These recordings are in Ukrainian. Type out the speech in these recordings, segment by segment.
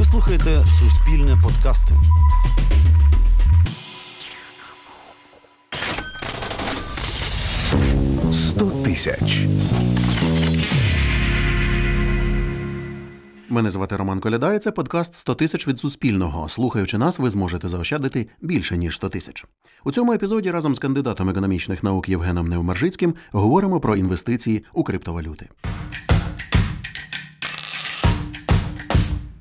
Ви слухаєте Суспільне подкасти. Сто тисяч. Мене звати Роман Коляда, і це подкаст «100 тисяч від Суспільного. Слухаючи нас, ви зможете заощадити більше ніж 100 тисяч. У цьому епізоді разом з кандидатом економічних наук Євгеном Невмержицьким говоримо про інвестиції у криптовалюти.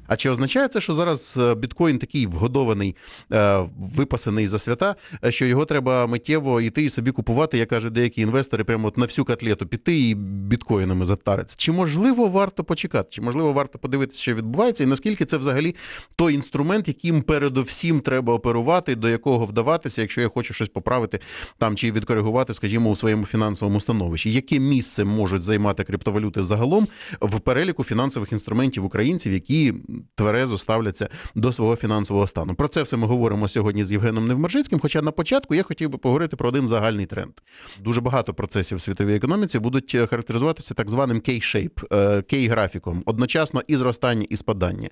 А чи означає це, що зараз е, біткоін такий вгодований, е, випасений за свята, е, що його треба миттєво йти і собі купувати, як кажуть деякі інвестори, прямо от на всю котлету піти і біткоїнами затаритися? Чи можливо варто почекати? Чи можливо варто подивитися, що відбувається, і наскільки це взагалі той інструмент, яким передовсім треба оперувати, до якого вдаватися, якщо я хочу щось поправити там чи відкоригувати, скажімо, у своєму фінансовому становищі? Яке місце можуть займати криптовалюти загалом в переліку фінансових інструментів українців, які тверезо ставляться до свого фінансового стану. Про це все ми говоримо сьогодні з Євгеном Невмержицьким. Хоча на початку я хотів би поговорити про один загальний тренд. Дуже багато процесів в світовій економіці будуть е, характеризуватися так званим K-shape, K-графіком, одночасно і зростання, і спадання.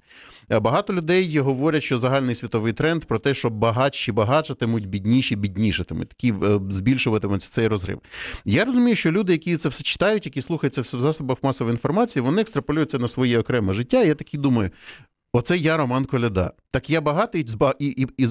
Е, багато людей говорять, що загальний світовий тренд про те, що багатші багатшатимуть, бідніші біднішатимуть. Такі е, збільшуватиметься цей розрив. Я розумію, що люди, які це все читають, які слухають це все в засобах масової інформації, вони екстраполюють це на своє окреме життя. Я такий думаю, Оце я Роман Коляда. Так я багатий і, і, і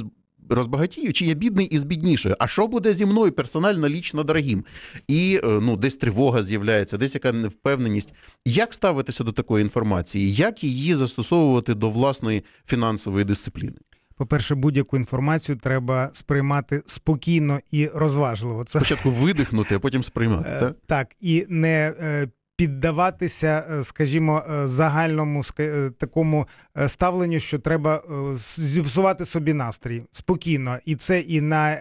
розбагатію, чи я бідний і збіднішою? А що буде зі мною персонально, лічно дорогим? І е, ну, десь тривога з'являється, десь яка невпевненість. Як ставитися до такої інформації? Як її застосовувати до власної фінансової дисципліни? По-перше, будь-яку інформацію треба сприймати спокійно і розважливо. Це спочатку видихнути, а потім сприймати. Е, так, так і не е, піддаватися, е, скажімо, е, загальному е, такому ставленню, що треба зіпсувати собі настрій спокійно, і це і на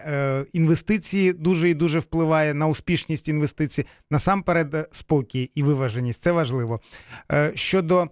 інвестиції дуже і дуже впливає на успішність інвестицій. Насамперед, спокій і виваженість це важливо щодо.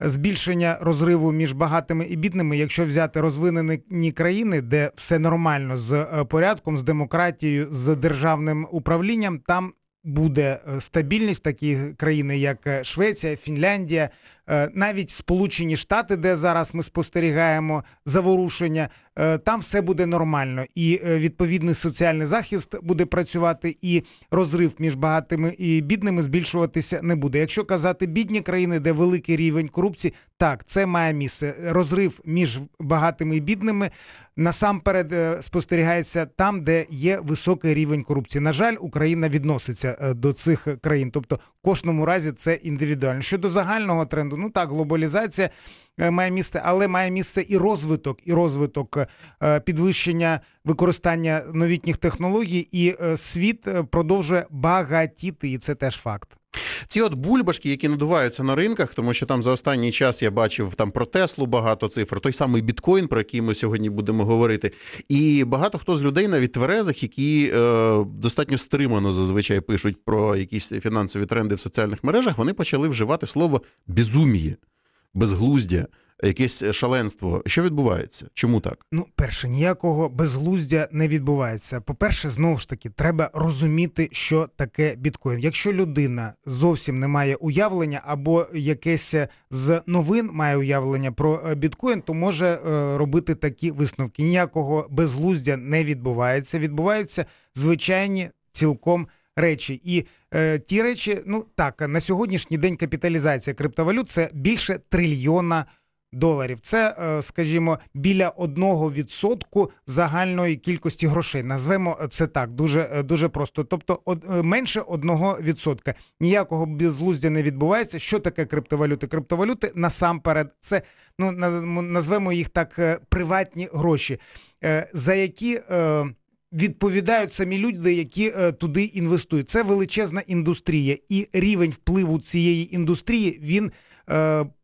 Збільшення розриву між багатими і бідними, якщо взяти розвинені країни, де все нормально з порядком, з демократією, з державним управлінням, там буде е, стабільність такі країни, як е, Швеція, Фінляндія, Е, навіть Сполучені Штати, де зараз ми спостерігаємо заворушення, там все буде нормально, і е, відповідний соціальний захист буде працювати, і розрив між багатими і бідними збільшуватися не буде. Якщо казати бідні країни, де великий рівень корупції, так це має місце. Розрив між багатими і бідними насамперед спостерігається там, де є високий рівень корупції. На жаль, Україна відноситься до цих країн, тобто в кожному разі це індивідуально. Щодо загального тренду ну так, глобалізація е, має місце, але має місце і розвиток, і розвиток е, підвищення використання новітніх технологій, і е, світ продовжує багатіти, і це теж факт. Ці от бульбашки, які надуваються на ринках, тому що там за останній час я бачив там про Теслу багато цифр, той самий біткоін, про який ми сьогодні будемо говорити. І багато хто з людей, навіть тверезих, які е, достатньо стримано зазвичай пишуть про якісь фінансові тренди в соціальних мережах, вони почали вживати слово безуміє, безглуздя якесь шаленство. Що відбувається? Чому так? Ну, перше, ніякого безглуздя не відбувається. По-перше, знову ж таки, треба розуміти, що таке біткоін. Якщо людина зовсім не має уявлення, або якесь з новин має уявлення про е, біткоін, то може е, робити такі висновки. Ніякого безглуздя не відбувається. Відбуваються звичайні цілком. Речі і е, ті речі, ну так на сьогоднішній день капіталізація криптовалют це більше трильйона доларів. Це, е, скажімо, біля 1% загальної кількості грошей. Назвемо це так, дуже е, дуже просто. Тобто, е, менше 1%. Ніякого безглуздя не відбувається. Що таке криптовалюти? Криптовалюти насамперед, це ну назвемо їх так приватні гроші, за які. Відповідають самі люди, які е, туди інвестують. Це величезна індустрія, і рівень впливу цієї індустрії він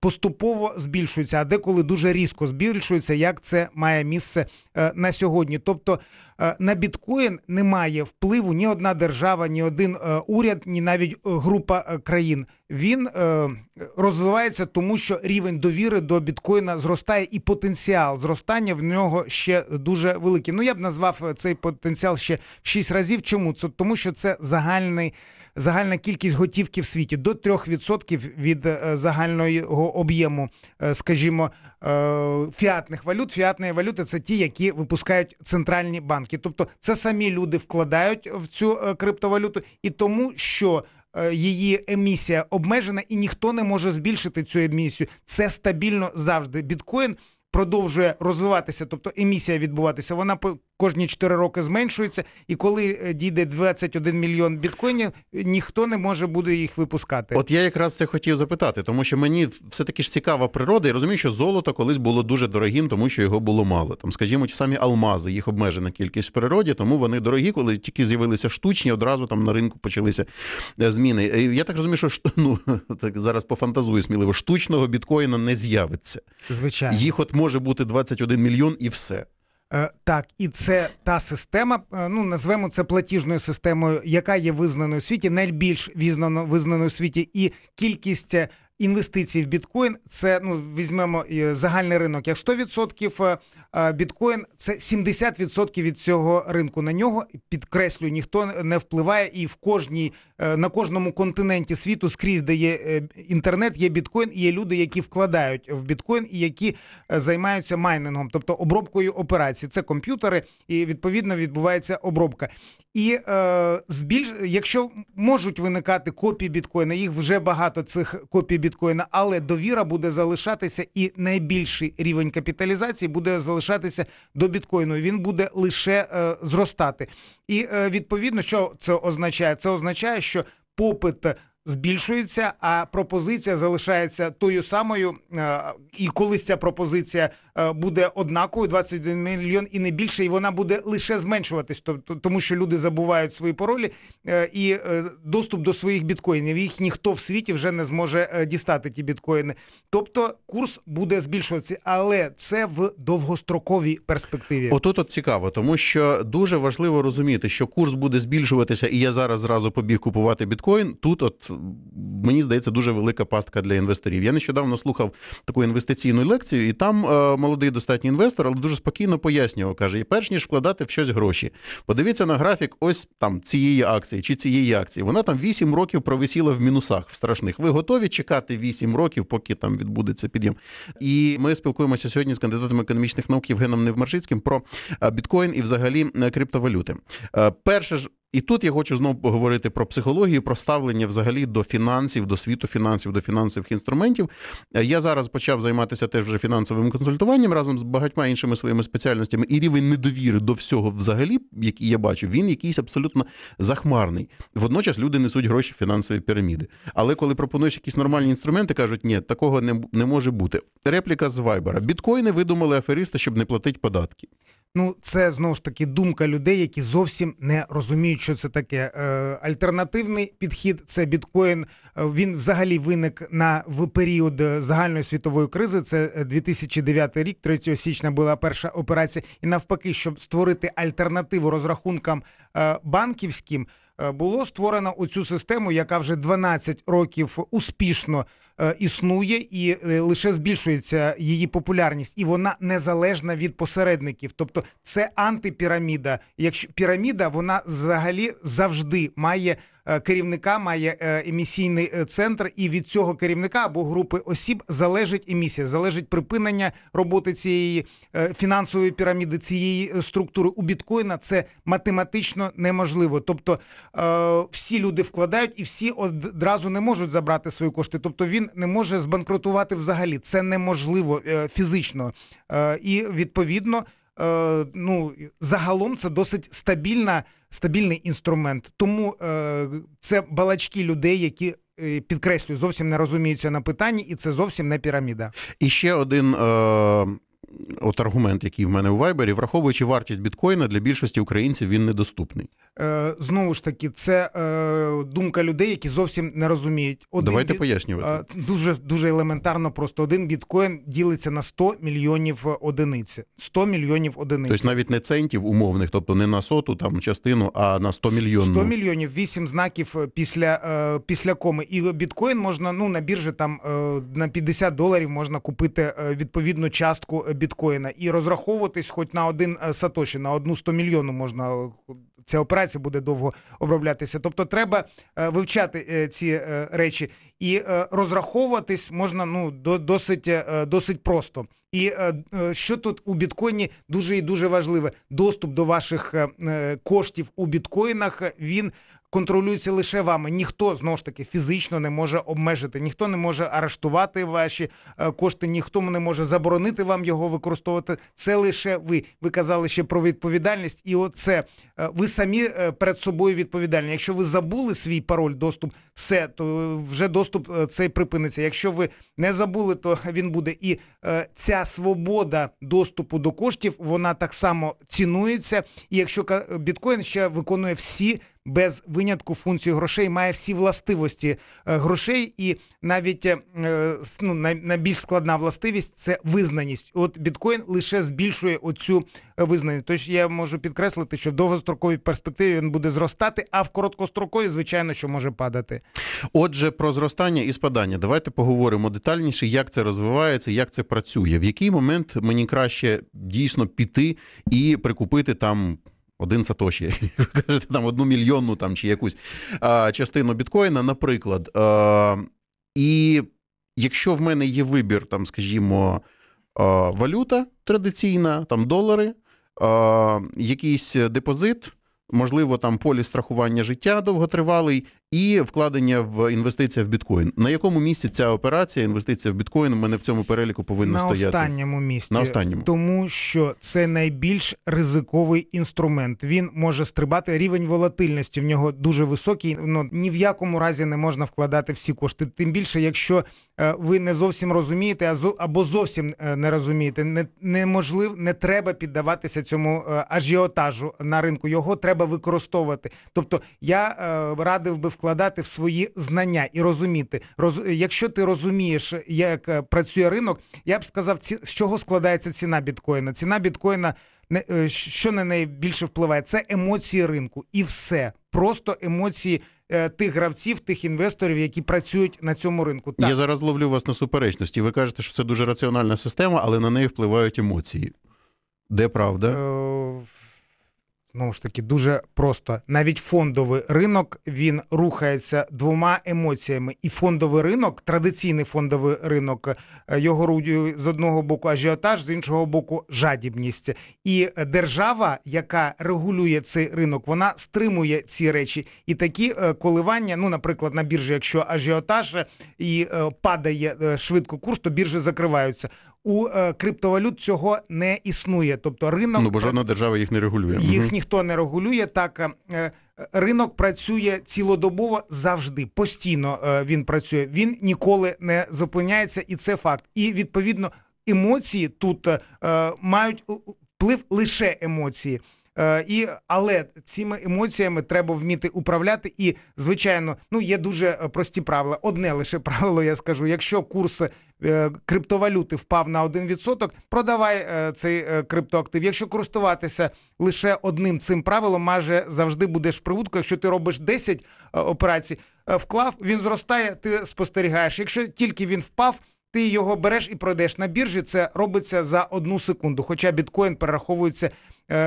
поступово збільшується, а деколи дуже різко збільшується, як це має місце е, на сьогодні. Тобто е, на біткоін немає впливу ні одна держава, ні один уряд, ні навіть група країн. Він розвивається, тому що рівень довіри до біткоїна зростає, і потенціал зростання в нього ще дуже великий. Ну я б назвав цей потенціал ще в шість разів. Чому це тому, що це загальний загальна кількість готівки в світі до 3% від е, загального об'єму, е, скажімо, е, фіатних валют. Фіатні валюти це ті, які випускають центральні банки. Тобто, це самі люди вкладають в цю криптовалюту, і тому що. Її емісія обмежена, і ніхто не може збільшити цю емісію. Це стабільно завжди. Біткоін продовжує розвиватися, тобто емісія відбуватися. Вона кожні 4 роки зменшується, і коли е, дійде 21 мільйон біткоїнів, ніхто не може буде їх випускати. От я якраз це хотів запитати, тому що мені все таки ж цікава природа. Я розумію, що золото колись було дуже дорогим, тому що його було мало. Там, скажімо, ті самі алмази, їх обмежена кількість в природі, тому вони дорогі, коли тільки з'явилися штучні, одразу там на ринку почалися е, зміни. Я так розумію, що ну, так зараз пофантазую сміливо, штучного біткоїна не з'явиться. Звичайно. Їх от може бути 21 мільйон і все. Е, Так, і це та система, е, ну назвемо це платіжною системою, яка є визнаною у світі, найбільш визнано визнаною у світі, і кількість е, інвестицій в біткоін це ну візьмемо е, загальний ринок як 100%, е, е, біткоін це 70% від цього ринку. На нього підкреслюю, ніхто не впливає, і в кожній на кожному континенті світу скрізь, де є інтернет, є біткоін, і є люди, які вкладають в біткоін і які займаються майнингом, тобто обробкою операцій. Це комп'ютери, і відповідно відбувається обробка. І е, збільш, якщо можуть виникати копії біткоїна, їх вже багато цих копій біткоїна, але довіра буде залишатися, і найбільший рівень капіталізації буде залишатися до біткоїну. Він буде лише е, зростати. І е, відповідно, що це означає? Це означає, що попит збільшується, а пропозиція залишається тою самою. е, І колись ця пропозиція е, буде однаковою, 21 мільйон і не більше, і вона буде лише зменшуватись, тобто тому, що люди забувають свої паролі е, і доступ до своїх біткоїнів. Їх ніхто в світі вже не зможе дістати ті біткоїни. Тобто курс буде збільшуватися, але це в довгостроковій перспективі. Отут от цікаво, тому що дуже важливо розуміти, що курс буде збільшуватися, і я зараз зразу побіг купувати біткоін. Тут, от мені здається, дуже велика пастка для інвесторів. Я нещодавно слухав таку інвестиційну лекцію, і там е, молодий достатньо інвестор, але дуже спокійно пояснював. каже: і перш ніж вкладати в щось гроші, подивіться на графік, ось там цієї акції чи цієї акції. Вона там 8 років провисіла в мінусах в страшних. Ви готові чекати 8 років, поки там відбудеться підйом? І ми спілкуємося сьогодні з кандидатом економічних наук Євгеном Невмаршицьким про е, біткоін і взагалі е, криптовалюти. Перше ж. І тут я хочу знову поговорити про психологію, про ставлення взагалі до фінансів, до світу фінансів, до фінансових інструментів. Е, Я зараз почав займатися теж вже фінансовим консультуванням разом з багатьма іншими своїми спеціальностями, і рівень недовіри до всього взагалі, який я бачу, він якийсь абсолютно захмарний. Водночас люди несуть гроші в фінансові піраміди. Але коли пропонуєш якісь нормальні інструменти, кажуть, ні, такого не, не може бути. Репліка з Вайбера. Біткоїни видумали аферисти, щоб не платити податки. Ну, це знову ж таки думка людей, які зовсім не розуміють, що це таке. Е, альтернативний підхід це біткоін. Е, Він взагалі виник на в період е, загальної світової кризи. Це е, 2009 рік, 3 січня була перша операція. І навпаки, щоб створити альтернативу розрахункам банківським. Було створено оцю систему, яка вже 12 років успішно існує, і е, лише збільшується її популярність, і вона незалежна від посередників. Тобто це антипіраміда. Якщо піраміда, вона взагалі завжди має. Е, Керівника має е, емісійний е, центр, і від цього керівника або групи осіб залежить емісія, залежить припинення роботи цієї фінансової піраміди, цієї структури. У біткоїна це математично неможливо. Тобто всі люди вкладають і всі одразу не можуть забрати свої кошти. Тобто він не може збанкрутувати взагалі. Це неможливо фізично. І відповідно, е, ну загалом це досить стабільна, стабільний інструмент. Тому е, це балачки людей, які. е, Підкреслюю, зовсім не розуміються на питанні, і це зовсім не піраміда. І ще один е, от аргумент, який в мене у Вайбері, враховуючи вартість біткоїна, для більшості українців він недоступний. Е, знову ж таки, це е, думка людей, які зовсім не розуміють. Давайте бі- пояснювати. Е, Дуже дуже елементарно. Просто один біткоін ділиться на 100 мільйонів одиниць. 100 мільйонів одиниць. Тобто навіть не центів умовних, тобто не на соту там частину, а на 100 мільйонну. 100 мільйонів, 8 знаків е, після, е, після коми. І біткоін можна ну на біржі там е, на 50 доларів можна купити е, відповідну частку е, біткоїна. Біткоїна і розраховуватись хоч на один е, сатоші, на одну 100 мільйону можна. Ця операція буде довго оброблятися. Тобто, треба е, вивчати е, ці речі і е, розраховуватись можна ну до, досить, е, досить просто. І е, е, що тут у біткоїні дуже і дуже важливе: доступ до ваших е, е, коштів у біткоїнах е, він контролюється лише вами. Ніхто знову ж таки фізично не може обмежити, ніхто не може арештувати ваші е, кошти, ніхто не може заборонити вам його використовувати. Це лише ви. Ви казали ще про відповідальність, і оце е, ви самі перед собою відповідальні. Якщо ви забули свій пароль, доступ, все, то вже доступ е, цей припиниться. Якщо ви не забули, то він буде. І е, ця свобода доступу до коштів, вона так само цінується. І якщо біткоін ще виконує всі без винятку функцію грошей, має всі властивості е, грошей, і навіть е, ну, найбільш складна властивість це визнаність. От біткоін лише збільшує оцю е, визнаність. Тож я можу підкреслити, що в довгостроковій перспективі він буде зростати, а в короткостроковій, звичайно, що може падати. Отже, про зростання і спадання. Давайте поговоримо детальніше, як це розвивається, як це працює. В який момент мені краще дійсно піти і прикупити там. Один сатоші, ви кажете, там одну мільйонну там чи якусь а, частину біткоїна, наприклад. А, і якщо в мене є вибір, там, скажімо, а, валюта традиційна, там долари, а, якийсь депозит, можливо, там поліс страхування життя довготривалий, і вкладення в інвестиція в біткоін. На якому місці ця операція, інвестиція в біткоін, у мене в цьому переліку повинна на стояти? останньому місці. На останньому. Тому що це найбільш ризиковий інструмент. Він може стрибати. Рівень волатильності в нього дуже високий. Ну ні в якому разі не можна вкладати всі кошти. Тим більше, якщо е, ви не зовсім розумієте, або зовсім е, не розумієте, не неможливо, не треба піддаватися цьому е, ажіотажу на ринку. Його треба використовувати. Тобто, я радив би вкладати в свої знання і розуміти. Роз, якщо ти розумієш, як е, працює ринок, я б сказав, ці, з чого складається ціна біткоїна. Ціна біткоїна не е, що на неї більше впливає? Це емоції ринку і все. Просто емоції е, тих гравців, тих інвесторів, які працюють на цьому ринку. Так, Я зараз ловлю вас на суперечності. Ви кажете, що це дуже раціональна система, але на неї впливають емоції. Де правда? Е, Знову ж таки, дуже просто. Навіть фондовий ринок він рухається двома емоціями. І фондовий ринок, традиційний фондовий ринок, е, його рудю з одного боку ажіотаж, з іншого боку, жадібність. І держава, яка регулює цей ринок, вона стримує ці речі. І такі е, коливання, ну, наприклад, на біржі, якщо ажіотаж е, і падає швидко курс, то біржі закриваються. У е, криптовалют цього не існує. Тобто ринок Ну, бо жодна держава їх не регулює. їх ніхто не регулює. Так е, е, ринок працює цілодобово завжди. Постійно він працює. Він ніколи не зупиняється, і це факт. І відповідно емоції тут мають вплив лише емоції. Е, і, але цими емоціями треба вміти управляти. І, звичайно, ну є дуже е, прості правила. Одне лише правило, я скажу: якщо курс е, криптовалюти впав на 1%, продавай цей криптоактив. Якщо користуватися лише одним цим правилом, майже завжди будеш в прибутку. Якщо ти робиш 10 е, операцій, вклав, він зростає, ти спостерігаєш. Якщо тільки він впав. Ти його береш і пройдеш на біржі. Це робиться за одну секунду. Хоча біткоін перераховується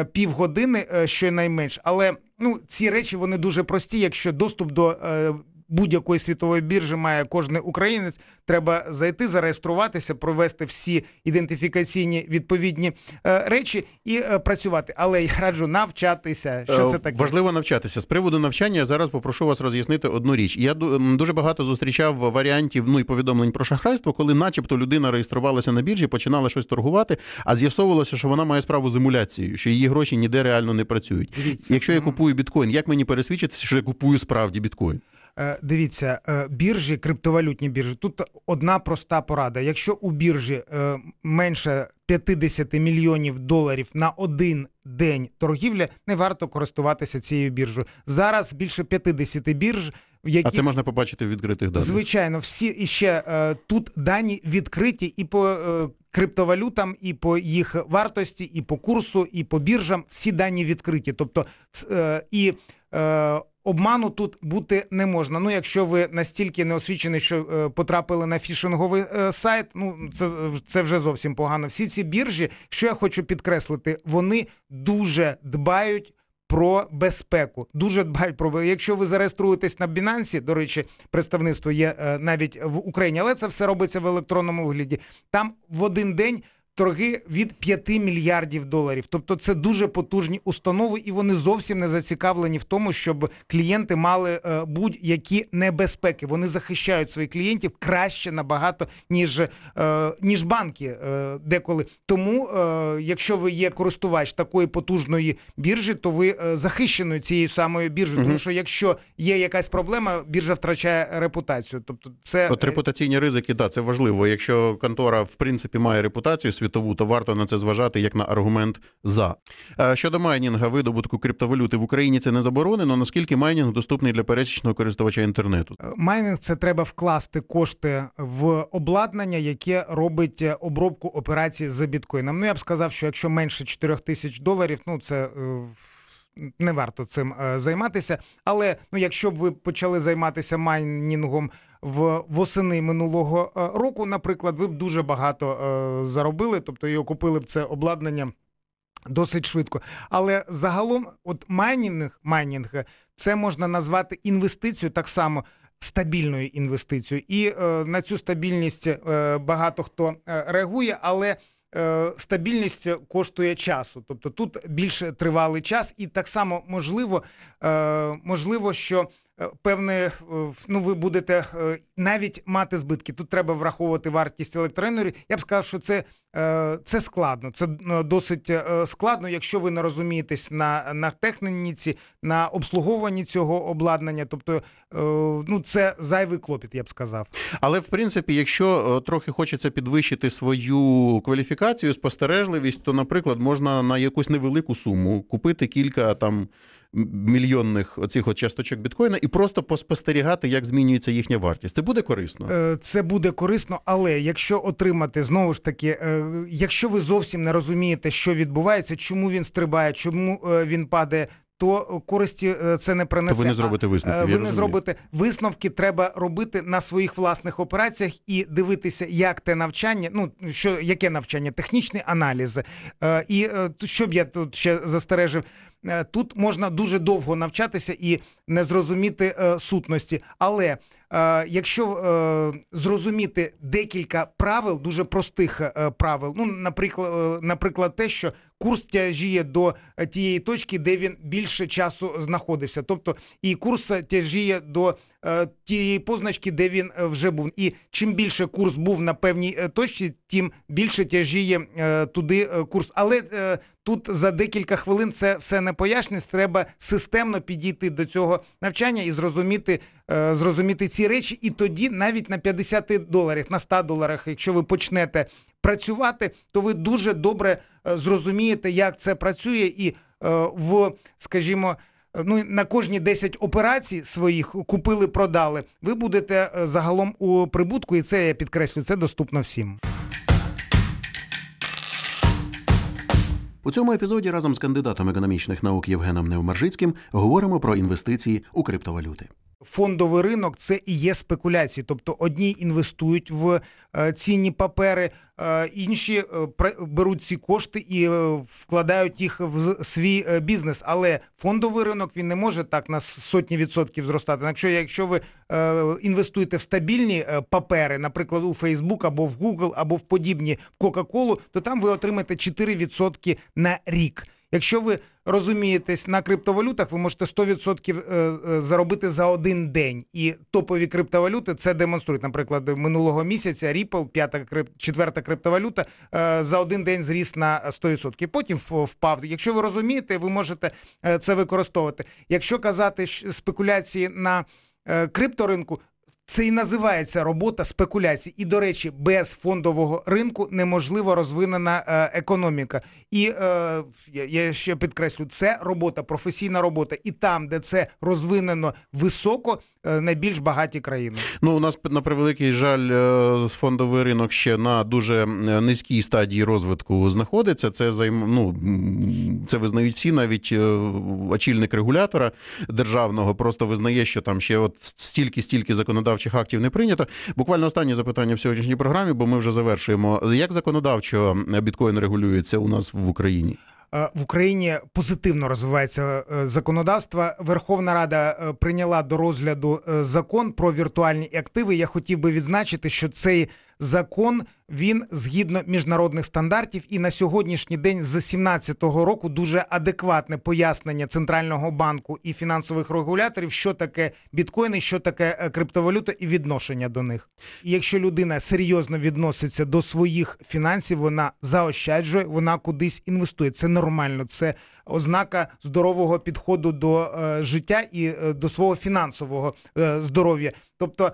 півгодини е, щонайменш. Але ну ці речі вони дуже прості. Якщо доступ до е, будь-якої світової біржі має кожен українець, треба зайти, зареєструватися, провести всі ідентифікаційні відповідні е, речі і е, працювати. Але я раджу навчатися. Що це Е, таке? Важливо навчатися. З приводу навчання я зараз попрошу вас роз'яснити одну річ. Я ду- дуже багато зустрічав варіантів ну і повідомлень про шахрайство, коли, начебто, людина реєструвалася на біржі, починала щось торгувати, а з'ясовувалося, що вона має справу з емуляцією, що її гроші ніде реально не працюють. Дивіться. Якщо я купую біткоін, як мені пересвідчитися, що я купую справді біткоін? Е, Дивіться, е, біржі, криптовалютні біржі. Тут одна проста порада. Якщо у біржі е, менше 50 мільйонів доларів на один день торгівлі, не варто користуватися цією біржею. Зараз більше 50 бірж, в А це можна побачити в відкритих даних. Звичайно, всі і ще е, тут дані відкриті і по е, криптовалютам, і по їх вартості, і по курсу, і по біржам. Всі дані відкриті. Тобто, е, і е, обману тут бути не можна. Ну, якщо ви настільки не освічені, що е, потрапили на фішинговий е, сайт, ну це, це вже зовсім погано. Всі ці біржі, що я хочу підкреслити, вони дуже дбають. Про безпеку дуже дбають про якщо ви зареєструєтесь на Binance, до речі, представництво є е, навіть в Україні, але це все робиться в електронному вигляді. Там в один день торги від 5 мільярдів доларів. Тобто це дуже потужні установи, і вони зовсім не зацікавлені в тому, щоб клієнти мали е, будь-які небезпеки. Вони захищають своїх клієнтів краще набагато, ніж, е, ніж банки е, деколи. Тому, якщо ви є користувач такої потужної біржі, то ви захищені цією самою біржею. Мгм. Тому що якщо є якась проблема, біржа втрачає репутацію. Тобто, це От репутаційні ризики, так, це важливо. Якщо контора в принципі має репутацію світову, то варто на це зважати як на аргумент за. Е, Щодо майнінга, видобутку криптовалюти в Україні це не заборонено. Наскільки майнінг доступний для пересічного користувача інтернету? Е, Майнинг це треба вкласти кошти в обладнання, яке робить е, обробку операцій за біткоїном. Ну я б сказав, що якщо менше 4 тисяч доларів, ну це. Не варто цим займатися, але ну, якщо б ви почали займатися майнінгом в восени минулого е, року, наприклад, ви б дуже багато е, заробили, тобто і окупили б це обладнання досить швидко. Але загалом, от майнінг, майнінг це можна назвати інвестицією так само. Стабільною інвестицією, і е, на цю стабільність е, багато хто е, реагує, але е, стабільність коштує часу. Тобто тут більш тривалий час, і так само можливо, е, можливо, що певне, е, ну ви будете е, навіть мати збитки. Тут треба враховувати вартість електроенергії. Я б сказав, що це, е, це складно. Це е, досить е, складно, якщо ви не розумієтесь на, на техніці, на обслуговуванні цього обладнання. Тобто, е, ну це зайвий клопіт, я б сказав. Але в принципі, якщо е, трохи хочеться підвищити свою кваліфікацію, спостережливість, то, наприклад, можна на якусь невелику суму купити кілька там мільйонних оцих от часточок біткоїна і просто поспостерігати, як змінюється їхня вартість. Це буде корисно. Е, Це буде корисно, але якщо отримати знову ж таки, е, якщо ви зовсім не розумієте, що відбувається, чому він стрибає, чому е, він падає. То користі це не принесе. То ви не зробите висновків. я Ви не розумію. зробите висновки. Треба робити на своїх власних операціях і дивитися, як те навчання. Ну що яке навчання, технічний аналіз. І що б я тут ще застережив. Е, Тут можна дуже довго навчатися і не зрозуміти е, сутності. Але е, якщо зрозуміти декілька правил, дуже простих правил, ну, наприклад, наприклад, те, що курс тяжіє до тієї точки, де він більше часу знаходився. Тобто і курс тяжіє до тієї позначки, де він вже був. І чим більше курс був на певній точці, тим більше тяжіє туди курс. Але тут за декілька хвилин це все не пояснюється. Треба системно підійти до цього навчання і зрозуміти, е, зрозуміти ці речі. І тоді навіть на 50 доларах, на 100 доларах, якщо ви почнете працювати, то ви дуже добре е, зрозумієте, як це працює, і е, в, скажімо. Ну, на кожні 10 операцій своїх купили, продали. Ви будете загалом у прибутку, і це я підкреслю, це доступно всім. У цьому епізоді разом з кандидатом економічних наук Євгеном Невмаржицьким говоримо про інвестиції у криптовалюти. Фондовий ринок це і є спекуляції. Тобто одні інвестують в е, цінні папери, е, інші е, беруть ці кошти і вкладають їх в свій бізнес. Але фондовий ринок він не може так на сотні відсотків зростати. Якщо, якщо ви інвестуєте в стабільні папери, наприклад, у Facebook або в Google, або в подібні в Coca-Cola, то там ви отримаєте 4% на рік. Якщо ви розумієтесь на криптовалютах, ви можете 100% е, е, заробити за один день. І топові криптовалюти це демонструють. Наприклад, минулого місяця Ripple, п'ята крип- четверта криптовалюта, е, за один день зріс на 100%. Потім впав. Якщо ви розумієте, ви можете це використовувати. Якщо казати спекуляції на крипторинку. Це і називається робота спекуляцій. І, до речі, без фондового ринку неможливо розвинена е, економіка. І е, я, ще підкреслю, це робота, професійна робота. І там, де це розвинено високо, е, найбільш багаті країни. Ну, у нас на превеликий жаль, е, фондовий ринок ще на дуже низькій стадії розвитку знаходиться. Це займ... ну, це визнають всі, навіть очільник регулятора державного просто визнає, що там ще от стільки-стільки законодавчих актів не прийнято. Буквально останнє запитання в сьогоднішній програмі, бо ми вже завершуємо. Як законодавчо біткоін регулюється у нас в Україні? Е, В Україні позитивно розвивається е, законодавство. Верховна Рада е, прийняла до розгляду закон про віртуальні активи. Я хотів би відзначити, що цей закон він згідно міжнародних стандартів, і на сьогоднішній день з 2017 року дуже адекватне пояснення центрального банку і фінансових регуляторів, що таке біткоїни, що таке е, криптовалюта і відношення до них. І якщо людина серйозно відноситься до своїх фінансів, вона заощаджує, вона кудись інвестує. Це нормально, це ознака здорового підходу до е, життя і е, до свого фінансового е, здоров'я. Тобто,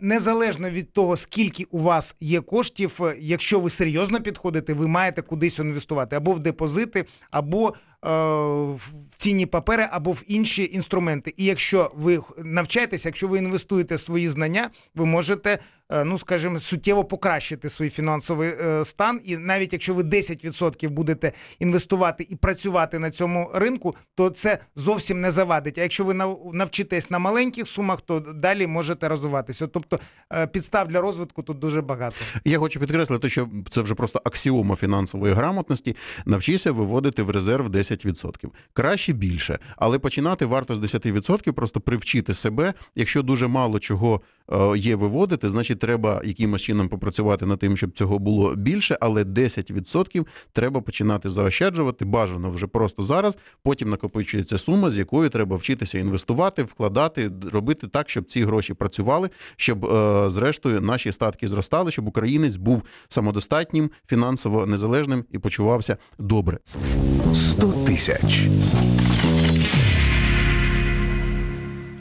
незалежно від того, скільки у вас є коштів, якщо ви серйозно підходите, ви маєте кудись інвестувати або в депозити, або в цінні папери, або в інші інструменти. І якщо ви навчаєтеся, якщо ви інвестуєте свої знання, ви можете, ну скажімо, суттєво покращити свій фінансовий е, стан. І навіть якщо ви 10% будете інвестувати і працювати на цьому ринку, то це зовсім не завадить. А якщо ви нав- навчитесь на маленьких сумах, то далі можете розвиватися. Тобто е, підстав для розвитку тут дуже багато. Я хочу підкреслити, що це вже просто аксіома фінансової грамотності. Навчися виводити в резерв 10%. Краще більше, але починати варто з 10%, просто привчити себе. Якщо дуже мало чого е, є виводити, значить треба якимось чином попрацювати над тим, щоб цього було більше, але 10% треба починати заощаджувати. Бажано вже просто зараз. Потім накопичується сума, з якою треба вчитися інвестувати, вкладати, робити так, щоб ці гроші працювали, щоб е, зрештою наші статки зростали, щоб українець був самодостатнім, фінансово незалежним і почувався добре. 100 тисяч.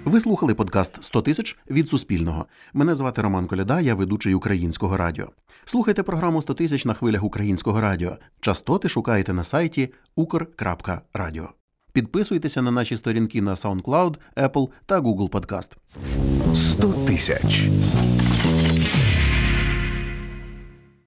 Ви слухали подкаст «100 тисяч від Суспільного. Мене звати Роман Коляда, я ведучий українського радіо. Слухайте програму «100 тисяч на хвилях українського радіо. Частоти шукайте на сайті ukr.radio. Підписуйтеся на наші сторінки на SoundCloud, Apple та Google Podcast. 100 тисяч.